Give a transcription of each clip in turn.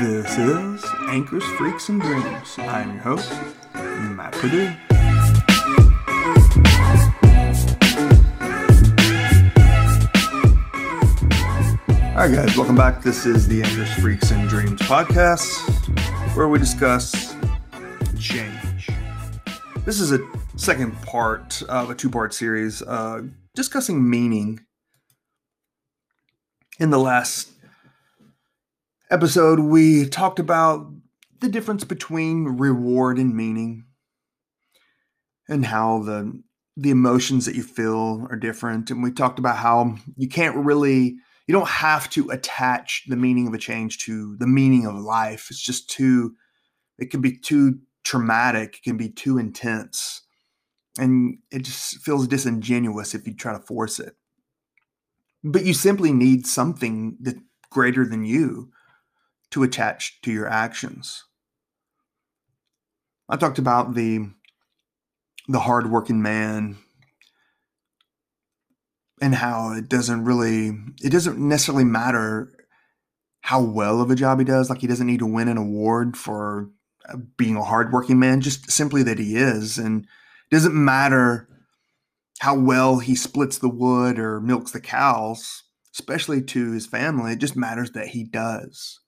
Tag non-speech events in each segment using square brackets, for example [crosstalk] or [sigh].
This is Anchors, Freaks, and Dreams. I am your host, Matt Purdue. All right, guys, welcome back. This is the Anchors, Freaks, and Dreams podcast, where we discuss change. This is a second part of a two part series uh, discussing meaning. In the last episode, we talked about the difference between reward and meaning and how the the emotions that you feel are different. And we talked about how you can't really you don't have to attach the meaning of a change to the meaning of life. It's just too it can be too traumatic it can be too intense. And it just feels disingenuous if you try to force it. But you simply need something that greater than you to attach to your actions. I talked about the the hardworking man and how it doesn't really it doesn't necessarily matter how well of a job he does. Like he doesn't need to win an award for uh, being a hardworking man, just simply that he is. And it doesn't matter how well he splits the wood or milks the cows, especially to his family. It just matters that he does.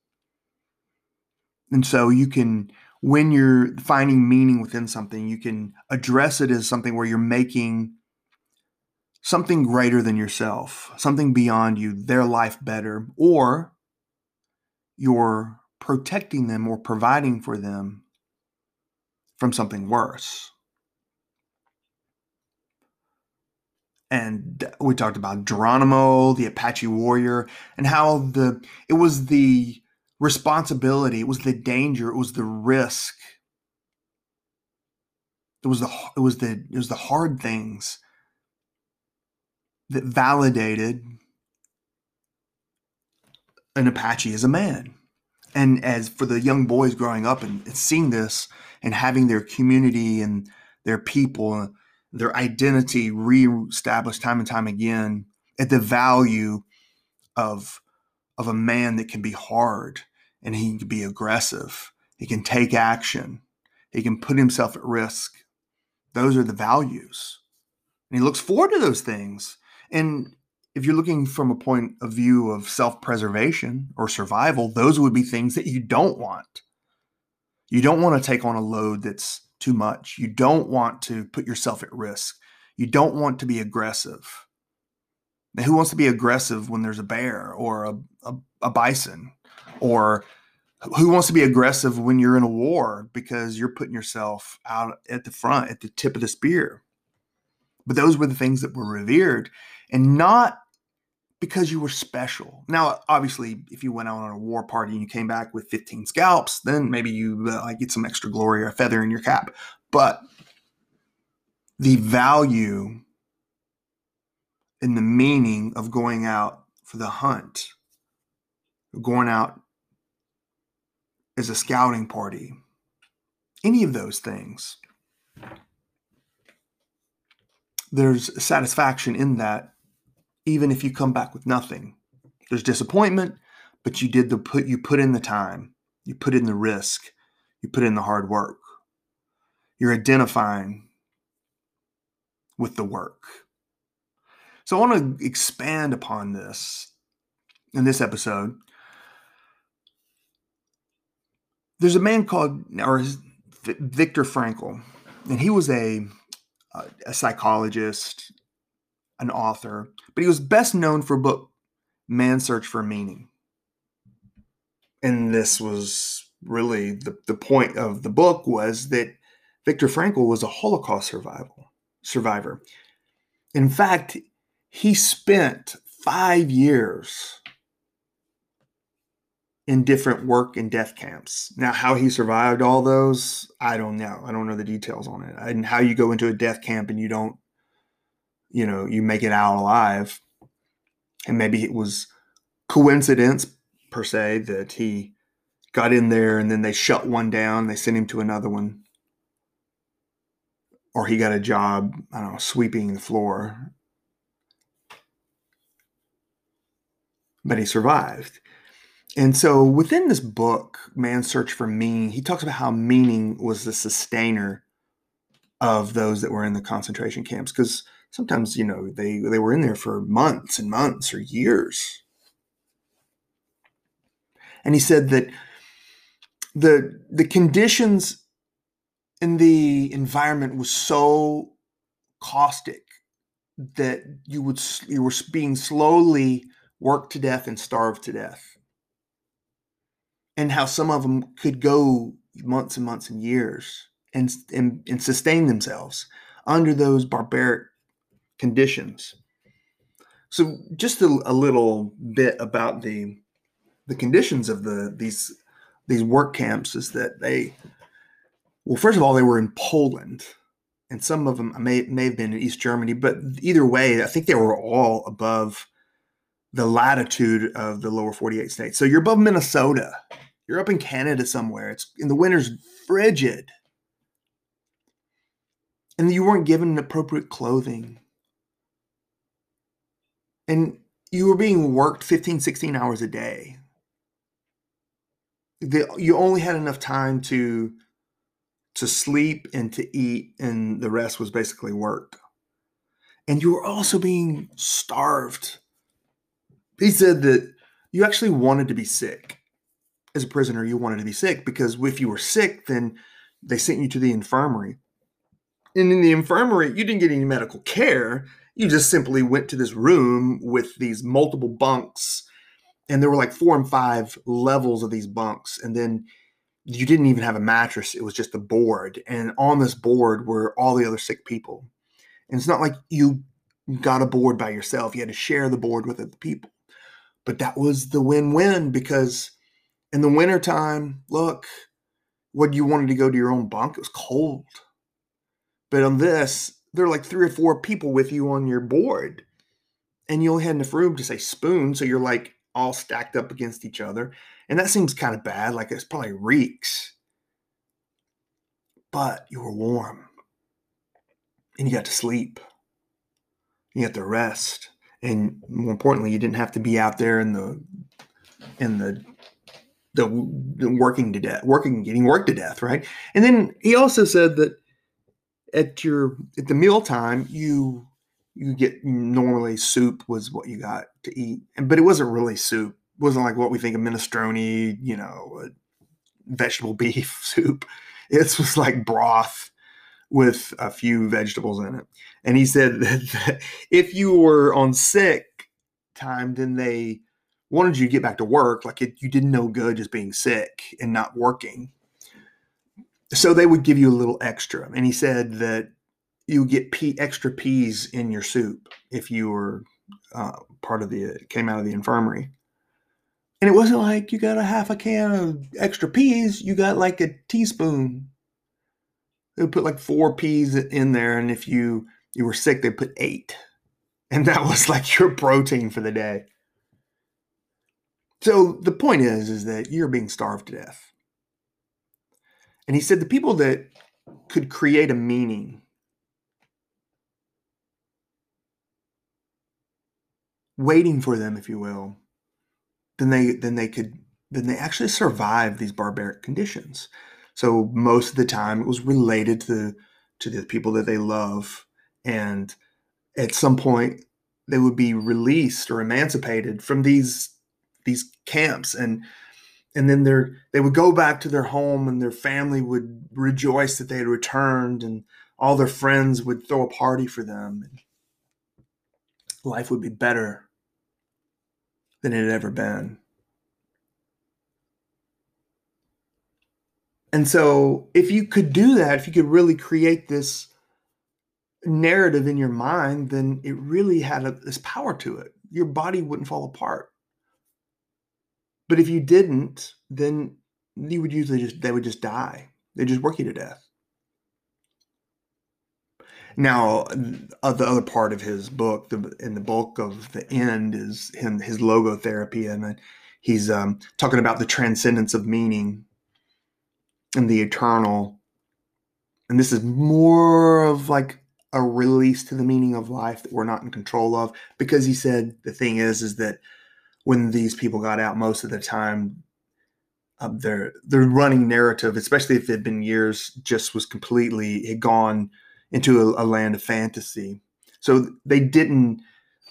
And so you can, when you're finding meaning within something, you can address it as something where you're making something greater than yourself, something beyond you, their life better, or you're protecting them or providing for them from something worse. And we talked about Geronimo, the Apache warrior, and how the it was the responsibility, it was the danger, it was the risk. It was the it was the it was the hard things that validated an Apache as a man. And as for the young boys growing up and, seeing this and having their community and their people, their identity reestablished time and time again at the value of of a man that can be hard and he can be aggressive. He can take action. He can put himself at risk. Those are the values. And he looks forward to those things. And if you're looking from a point of view of self preservation or survival, those would be things that you don't want. You don't want to take on a load that's too much. You don't want to put yourself at risk. You don't want to be aggressive. Now, who wants to be aggressive when there's a bear or a, a, a bison or who wants to be aggressive when you're in a war because you're putting yourself out at the front at the tip of the spear. But those were the things that were revered and not because you were special. Now obviously if you went out on a war party and you came back with 15 scalps then maybe you uh, get some extra glory or a feather in your cap. But the value and the meaning of going out for the hunt going out as a scouting party, any of those things. There's satisfaction in that, even if you come back with nothing. There's disappointment, but you did the put you put in the time, you put in the risk, you put in the hard work. You're identifying with the work. So I want to expand upon this in this episode there's a man called or Viktor Frankl, and he was a a psychologist, an author, but he was best known for a book Man's Search for Meaning. And this was really the, the point of the book was that Viktor Frankl was a Holocaust survival survivor. In fact, he spent five years in different work and death camps. Now, how he survived all those, I don't know. I don't know the details on it. And how you go into a death camp and you don't, you know, you make it out alive. And maybe it was coincidence per se that he got in there and then they shut one down, they sent him to another one. Or he got a job, I don't know, sweeping the floor. But he survived And so within this book, Man's Search for Meaning, he talks about how meaning was the sustainer of those that were in the concentration camps. Because sometimes, you know, they, they were in there for months and months or years. And he said that the the conditions in the environment was so caustic that you would you were being slowly worked to death and starved to death and how some of them could go months and months and years and, and, and sustain themselves under those barbaric conditions. So, just a, a, little bit about the the conditions of the these these work camps is that they, well, first of all, they were in Poland, and some of them may may have been in East Germany, but either way, I think they were all above the latitude of the lower 48 states. So you're above Minnesota. You're up in Canada somewhere. It's in the winter's frigid. And you weren't given appropriate clothing. And you were being worked 15, 16 hours a day. The, you only had enough time to to sleep and to eat, and the rest was basically work. And you were also being starved he said that you actually wanted to be sick. As a prisoner, you wanted to be sick because if you were sick, then they sent you to the infirmary. And in the infirmary, you didn't get any medical care. You just simply went to this room with these multiple bunks. And there were like four and five levels of these bunks. And then you didn't even have a mattress, it was just a board. And on this board were all the other sick people. And it's not like you got a board by yourself, you had to share the board with other people. But that was the win-win because in the wintertime, look, what you wanted to go to your own bunk, it was cold. But on this, there are like three or four people with you on your board. And you only had enough room to say spoon, so you're like all stacked up against each other. And that seems kind of bad, like it's probably reeks. But you were warm. And you got to sleep. You got to rest and more importantly, you didn't have to be out there in the in the the, the working to death, working, getting worked to death, right? And then he also said that at your at the meal time, you you get normally soup was what you got to eat, but it wasn't really soup. It wasn't like what we think of minestrone, you know, vegetable [laughs] beef soup. It was like broth with a few vegetables in it. And he said [laughs] that if you were on sick time, then they wanted you to get back to work. Like it, you didn't know good just being sick and not working. So they would give you a little extra. And he said that you get pea, extra peas in your soup if you were uh, part of the came out of the infirmary. And it wasn't like you got a half a can of extra peas. You got like a teaspoon they would put like four peas in there, and if you you were sick, they put eight, and that [laughs] was like your protein for the day. So the point is, is that you're being starved to death. And he said the people that could create a meaning waiting for them, if you will, then they then they could then they actually survive these barbaric conditions. So most of the time it was related to to the people that they love and at some point they would be released or emancipated from these these camps and and then they're they would go back to their home and their family would rejoice that they had returned and all their friends would throw a party for them and life would be better than it had ever been And so, if you could do that, if you could really create this narrative in your mind, then it really had a, this power to it. Your body wouldn't fall apart. But if you didn't, then you would usually just, they would just die. They just work you to death. Now, uh, the other part of his book, the, in the bulk of the end, is him his logotherapy, and he's um, talking about the transcendence of meaning and the eternal. And this is more of like a release to the meaning of life that we're not in control of because he said the thing is is that when these people got out, most of the time, um, their their running narrative, especially if it had been years, just was completely had gone into a, a land of fantasy. So they didn't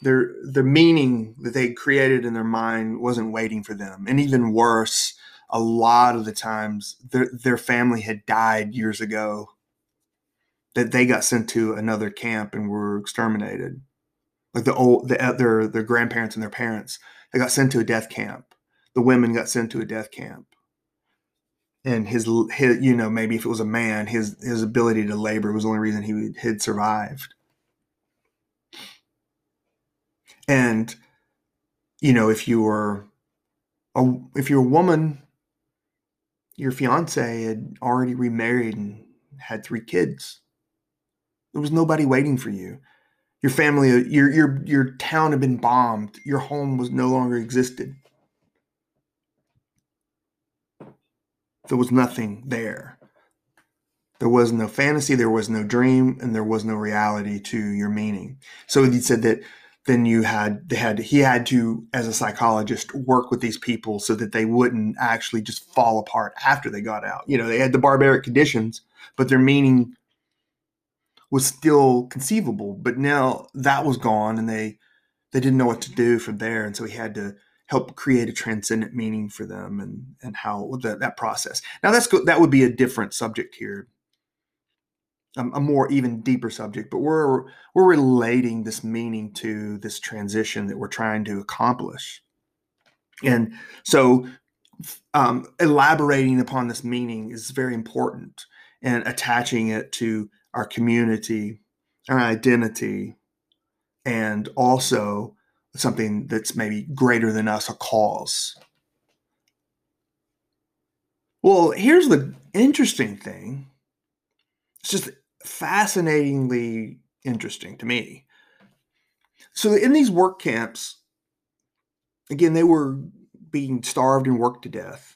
their the meaning that they created in their mind wasn't waiting for them, and even worse, a lot of the times their their family had died years ago. That they got sent to another camp and were exterminated, like the old the, uh, their their grandparents and their parents they got sent to a death camp. The women got sent to a death camp. And his, his, you know, maybe if it was a man, his his ability to labor was the only reason he had survived. And, you know, if you were a if you're a woman, your fiance had already remarried and had three kids. There was nobody waiting for you your family, your your your town had been bombed. Your home was no longer existed. There was nothing there. There was no fantasy, there was no dream, and there was no reality to your meaning. So he said that then you had they had he had to as a psychologist work with these people so that they wouldn't actually just fall apart after they got out. You know, they had the barbaric conditions, but their meaning was still conceivable, but now that was gone and they they didn't know what to do from there, and so he had to help create a transcendent meaning for them and and how that that process. Now that's that would be a different subject here, a, a more even deeper subject, but we're we're relating this meaning to this transition that we're trying to accomplish, and so um, elaborating upon this meaning is very important and attaching it to our community, our identity, and also something that's maybe greater than us, a cause. Well, here's the interesting thing. It's just fascinatingly interesting to me. So, in these work camps, again, they were being starved and worked to death.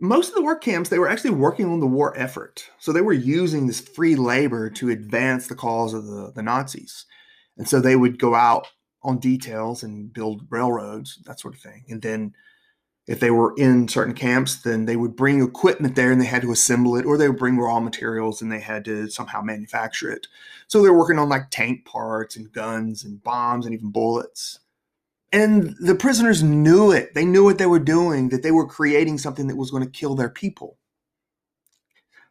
Most of the work camps they were actually working on the war effort. So they were using this free labor to advance the cause of the, the nazis. And so they would go out on details and build railroads that sort of thing. And then if they were in certain camps then they would bring equipment there and they had to assemble it or they would bring raw materials and they had to somehow manufacture it so they were working on like tank parts and guns and bombs and even bullets and the prisoners knew it. They knew what they were doing, that they were creating something that was going to kill their people,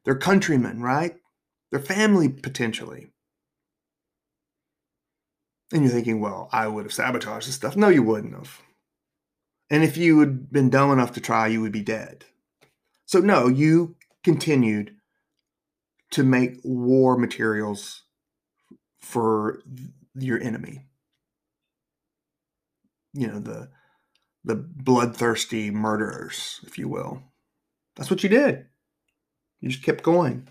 their countrymen, right? Their family, potentially. And you're thinking, well, I would have sabotaged this stuff. No, you wouldn't have. And if you had been dumb enough to try, you would be dead. So, no, you continued to make war materials for your enemy you know the the bloodthirsty murderers, if you will. That's what you did. You just kept going.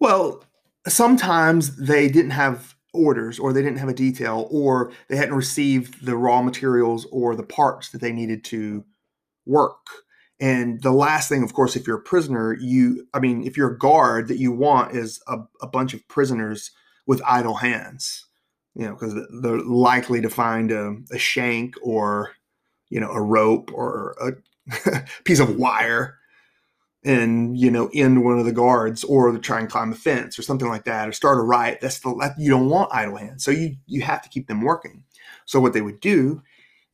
Well, sometimes they didn't have orders or they didn't have a detail or they hadn't received the raw materials or the parts that they needed to work. And the last thing, of course, if you're a prisoner, you, I mean, if you're a guard, that you want is a, a bunch of prisoners with idle hands you know, because they're likely to find a, a, shank or, you know, a rope or a [laughs] piece of wire and, you know, end one of the guards or try and climb a fence or something like that or start a riot. That's the, you don't want idle hands. So you, you have to keep them working. So what they would do,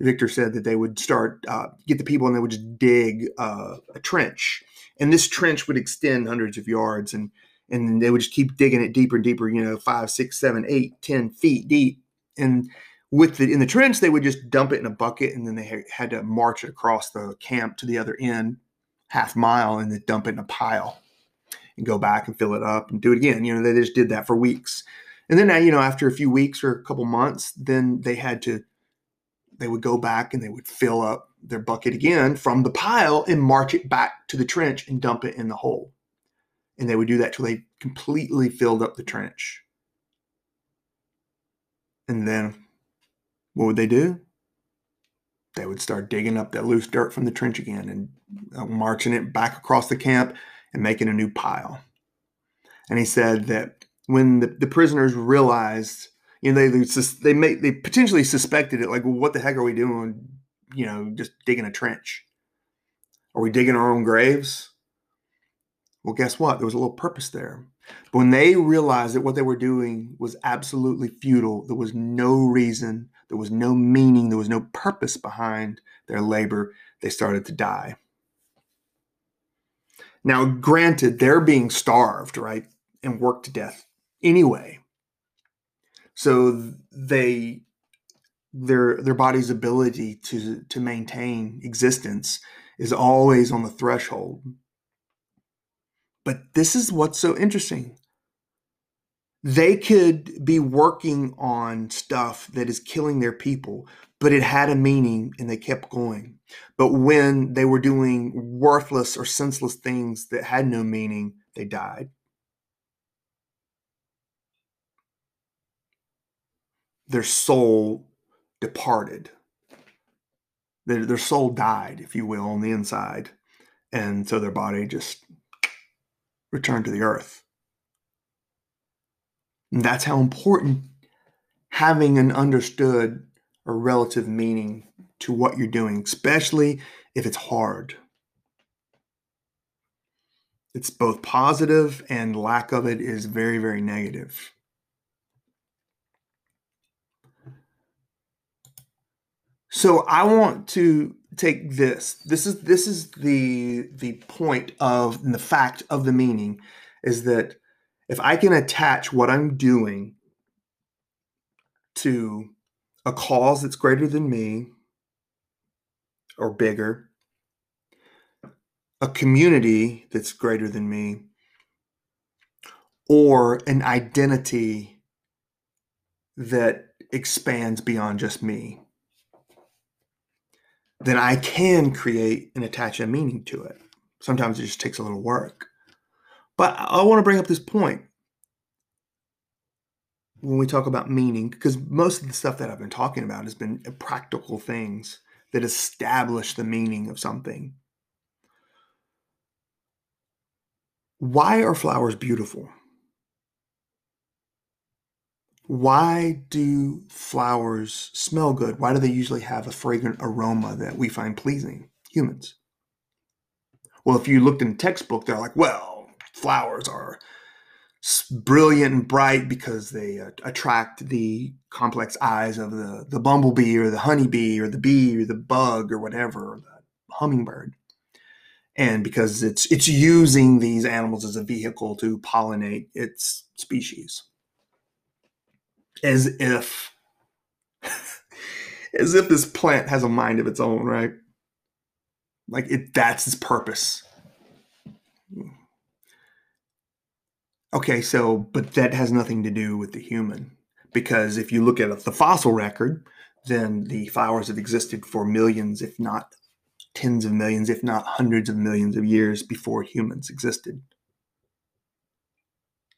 Viktor said that they would start, uh, get the people and they would just dig uh, a trench. And this trench would extend hundreds of yards. And and they would just keep digging it deeper and deeper, you know, five, six, seven, eight, ten feet deep. And with the in the trench, they would just dump it in a bucket, and then they had to march it across the camp to the other end, half mile, and then dump it in a pile, and go back and fill it up and do it again. You know, they just did that for weeks, and then uh, you know, after a few weeks or a couple months, then they had to, they would go back and they would fill up their bucket again from the pile and march it back to the trench and dump it in the hole and they would do that till they completely filled up the trench. And then what would they do? They would start digging up that loose dirt from the trench again and uh, marching it back across the camp and making a new pile. And he said that when the, the prisoners realized, you know, they they make, they potentially suspected it, like, well, what the heck are we doing you know, just digging a trench? Are we digging our own graves? Well, guess what? There was a little purpose there. But when they realized that what they were doing was absolutely futile, there was no reason, there was no meaning, there was no purpose behind their labor, they started to die. Now, granted, they're being starved, right? And worked to death anyway. So they their their body's ability to to maintain existence is always on the threshold. But this is what's so interesting. They could be working on stuff that is killing their people, but it had a meaning and they kept going. But when they were doing worthless or senseless things that had no meaning, they died. Their soul departed. Their, their soul died, if you will, on the inside. And so their body just returned to the earth. And that's how important having an understood or relative meaning to what you're doing, especially if it's hard. It's both positive and lack of it is very, very negative. So I want to take this. This is this is the the point of the fact of the meaning is that if I can attach what I'm doing to a cause that's greater than me or bigger, a community that's greater than me, or an identity that expands beyond just me then I can create and attach a meaning to it. Sometimes it just takes a little work. But I want to bring up this point when we talk about meaning, because most of the stuff that I've been talking about has been uh, practical things that establish the meaning of something. Why are flowers beautiful? why do flowers smell good? Why do they usually have a fragrant aroma that we find pleasing, humans? Well, if you looked in a textbook, they're like, well, flowers are brilliant and bright because they uh, attract the complex eyes of the, the bumblebee or the honeybee or the bee or the bug or whatever, or the hummingbird. And because it's it's using these animals as a vehicle to pollinate its species as if [laughs] as if this plant has a mind of its own, right? Like it that's its purpose. Okay, so but that has nothing to do with the human because if you look at the fossil record, then the flowers have existed for millions, if not tens of millions, if not hundreds of millions of years before humans existed.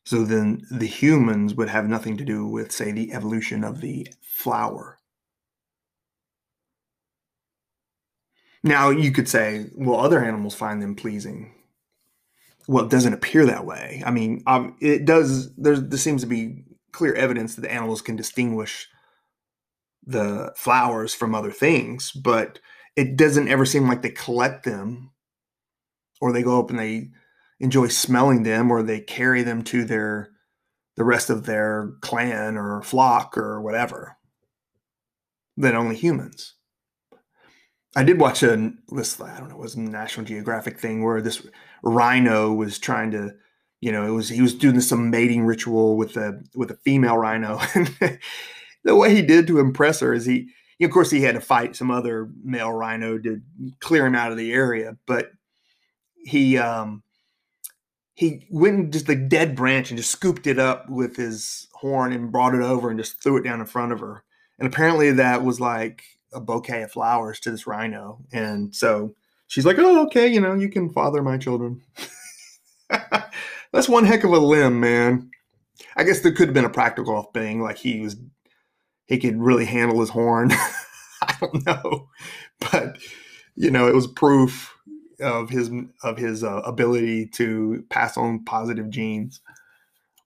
So then the humans would have nothing to do with, say, the evolution of the flower. Now, you could say, well, other animals find them pleasing. Well, it doesn't appear that way. I mean, um, it does, there, there seems to be clear evidence that the animals can distinguish the flowers from other things, but it doesn't ever seem like they collect them or they go up and they enjoy smelling them or they carry them to their the rest of their clan or flock or whatever than only humans. I did watch a this I don't know it was a National Geographic thing where this rhino was trying to you know it was he was doing some mating ritual with a with a female rhino [laughs] and the way he did to impress her is he of course he had to fight some other male rhino to clear him out of the area but he um he went and just the dead branch and just scooped it up with his horn and brought it over and just threw it down in front of her. And apparently that was like a bouquet of flowers to this rhino. And so she's like, "Oh, okay, you know, you can father my children." [laughs] That's one heck of a limb, man. I guess there could have been a practical thing, like he was he could really handle his horn. [laughs] I don't know, but you know, it was proof of his of his uh, ability to pass on positive genes.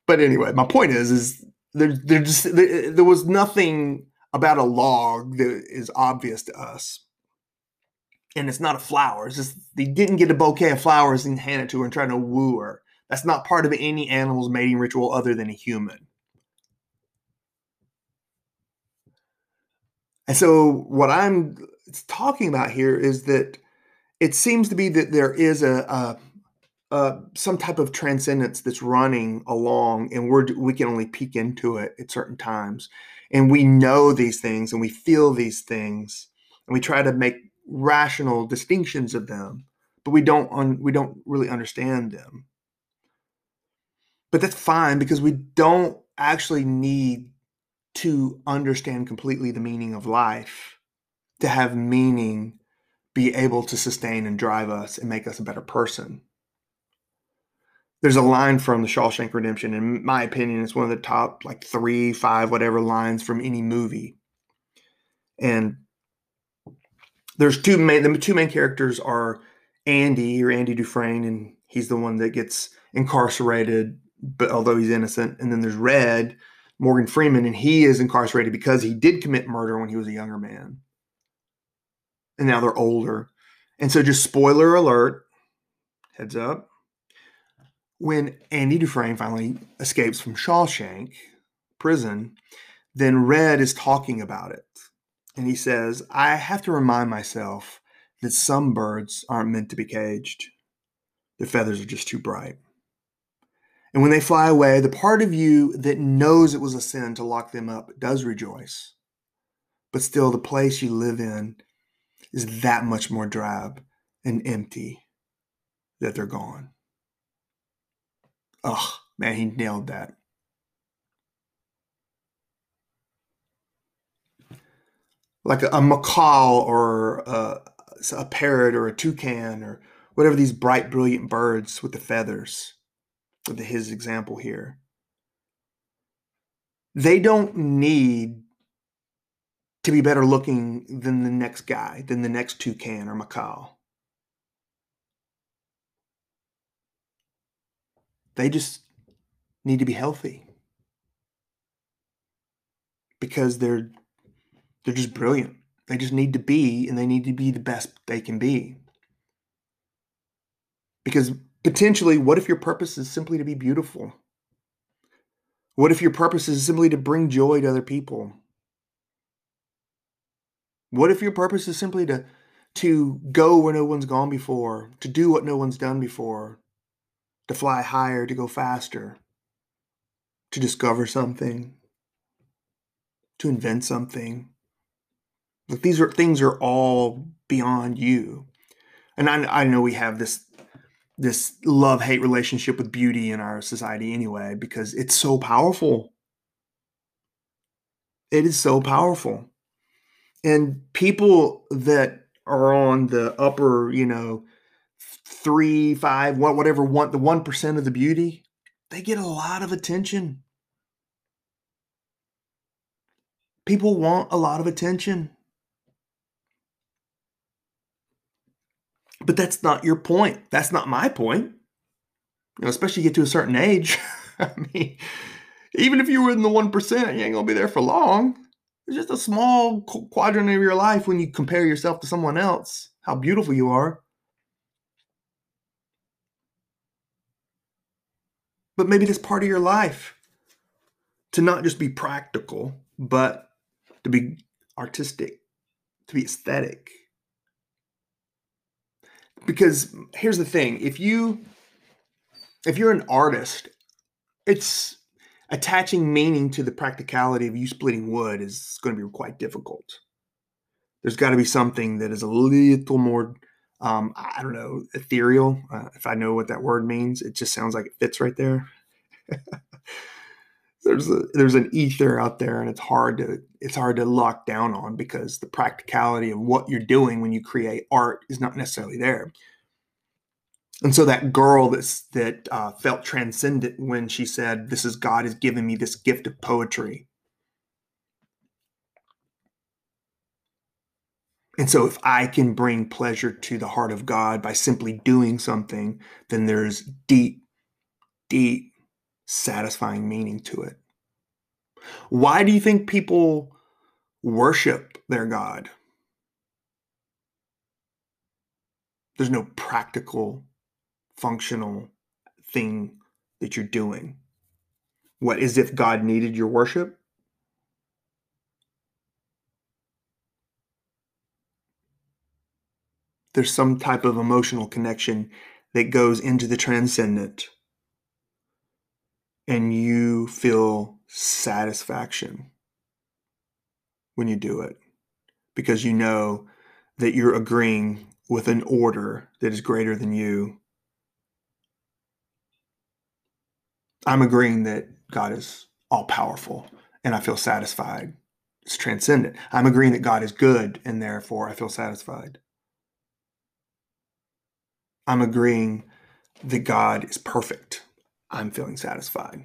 But anyway, my point is is there there just there, there was nothing about a log that is obvious to us. and it's not a flower. It's just they didn't get a bouquet of flowers and hand it to her and try to woo her. That's not part of any animal's mating ritual other than a human. And so, what I'm talking about here is that it seems to be that there is a, a, a some type of transcendence that's running along, and we're we can only peek into it at certain times, and we know these things and we feel these things, and we try to make rational distinctions of them, but we don't un, we don't really understand them. But that's fine because we don't actually need to understand completely the meaning of life, to have meaning be able to sustain and drive us and make us a better person. There's a line from the Shawshank Redemption, in my opinion, it's one of the top like three, five, whatever lines from any movie. And there's two main the two main characters are Andy or Andy Dufresne, and he's the one that gets incarcerated, but although he's innocent. And then there's Red, Morgan Freeman, and he is incarcerated because he did commit murder when he was a younger man. And now they're older. And so, just spoiler alert, heads up. When Andy Dufresne finally escapes from Shawshank prison, then Red is talking about it. And he says, I have to remind myself that some birds aren't meant to be caged. Their feathers are just too bright. And when they fly away, the part of you that knows it was a sin to lock them up does rejoice. But still, the place you live in is that much more drab and empty that they're gone. Oh, man, he nailed that. Like a, a macaw or a, a parrot or a toucan or whatever these bright, brilliant birds with the feathers with his example here. They don't need to be better looking than the next guy, than the next toucan or macaw. They just need to be healthy because they're they're just brilliant. They just need to be and they need to be the best they can be. Because potentially, what if your purpose is simply to be beautiful? What if your purpose is simply to bring joy to other people? What if your purpose is simply to to go where no one's gone before, to do what no one's done before, to fly higher, to go faster, to discover something, to invent something? Like these are things are all beyond you. And I, I know we have this this love hate relationship with beauty in our society anyway because it's so powerful. It is so powerful. And people that are on the upper, you know, three, five, whatever, one, the 1% of the beauty, they get a lot of attention. People want a lot of attention. But that's not your point. That's not my point. You know, especially get to a certain age. [laughs] I mean, even if you were in the 1%, you ain't going to be there for long. It's just a small quadrant of your life when you compare yourself to someone else, how beautiful you are. But maybe that's part of your life. To not just be practical, but to be artistic, to be aesthetic, because here's the thing if you if you're an artist it's attaching meaning to the practicality of you splitting wood is going to be quite difficult. There's got to be something that is a little more um, i don't know ethereal uh, if i know what that word means it just sounds like it fits right there. [laughs] There's a there's an ether out there and it's hard to it's hard to lock down on because the practicality of what you're doing when you create art is not necessarily there. And so that girl that's that uh, felt transcendent when she said this is god has given me this gift of poetry and so if i can bring pleasure to the heart of god by simply doing something then there's deep deep satisfying meaning to it. Why do you think people worship their God? There's no practical, functional thing that you're doing. What is if God needed your worship? There's some type of emotional connection that goes into the transcendent, and you feel satisfaction when you do it because you know that you're agreeing with an order that is greater than you. I'm agreeing that God is all powerful and I feel satisfied. It's transcendent. I'm agreeing that God is good and therefore I feel satisfied. I'm agreeing that God is perfect. I'm feeling satisfied.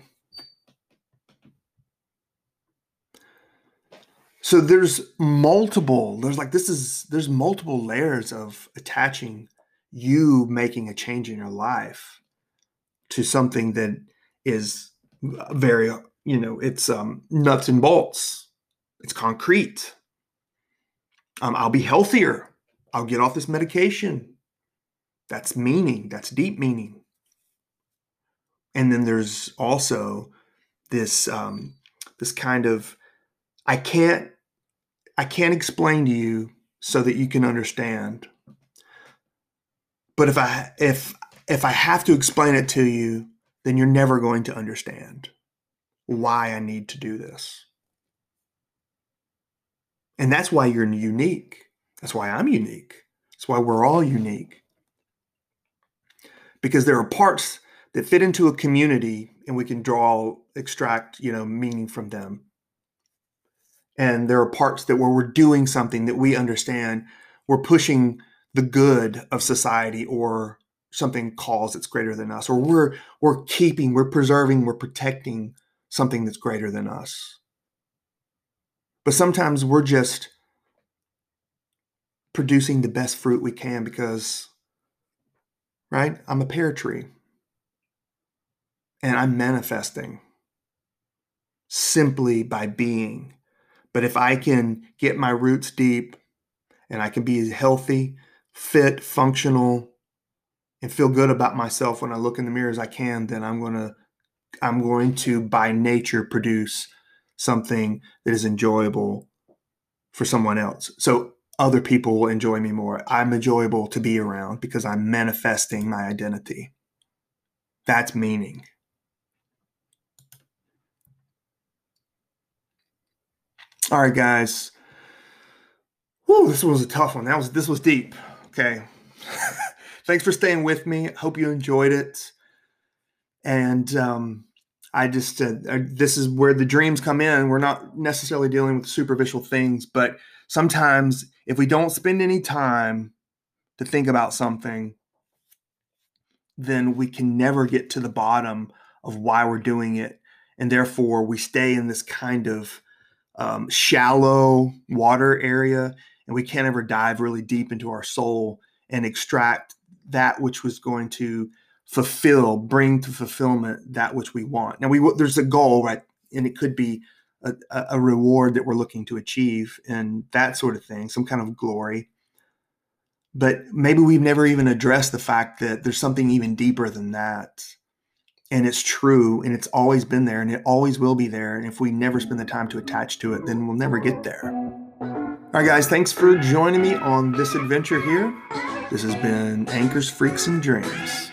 So there's multiple, there's like this is there's multiple layers of attaching you making a change in your life to something that is very, you know, it's um, nuts and bolts. It's concrete. Um, I'll be healthier. I'll get off this medication. That's meaning. That's deep meaning. And then there's also this um, this kind of I can't I can't explain to you so that you can understand. But if I if if I have to explain it to you, then you're never going to understand why I need to do this. And that's why you're unique. That's why I'm unique. That's why we're all unique. Because there are parts that fit into a community and we can draw extract, you know, meaning from them. And there are parts that where we're doing something that we understand we're pushing the good of society or something cause that's greater than us or we're we're keeping we're preserving we're protecting something that's greater than us. But sometimes we're just producing the best fruit we can because right? I'm a pear tree. And i'm manifesting simply by being. But if I can get my roots deep and I can be healthy, fit, functional, and feel good about myself when I look in the mirror as I can, then I'm going to I'm going to by nature produce something that is enjoyable for someone else. So other people will enjoy me more. I'm enjoyable to be around because I'm manifesting my identity. That's meaning. All right, guys. Whew, this was a tough one. That was this was deep. Okay. [laughs] Thanks for staying with me. Hope you enjoyed it. And um, I just uh, this is where the dreams come in. We're not necessarily dealing with superficial things, but sometimes if we don't spend any time to think about something, then we can never get to the bottom of why we're doing it, and therefore we stay in this kind of um, shallow water area, and we can't ever dive really deep into our soul and extract that which was going to fulfill, bring to fulfillment that which we want. Now, we there's a goal, right, and it could be a, a reward that we're looking to achieve, and that sort of thing, some kind of glory. But maybe we've never even addressed the fact that there's something even deeper than that and it's true and it's always been there and it always will be there. And if we never spend the time to attach to it, then we'll never get there. All right, guys, thanks for joining me on this adventure here. This has been Anchors, Freaks, and Dreams.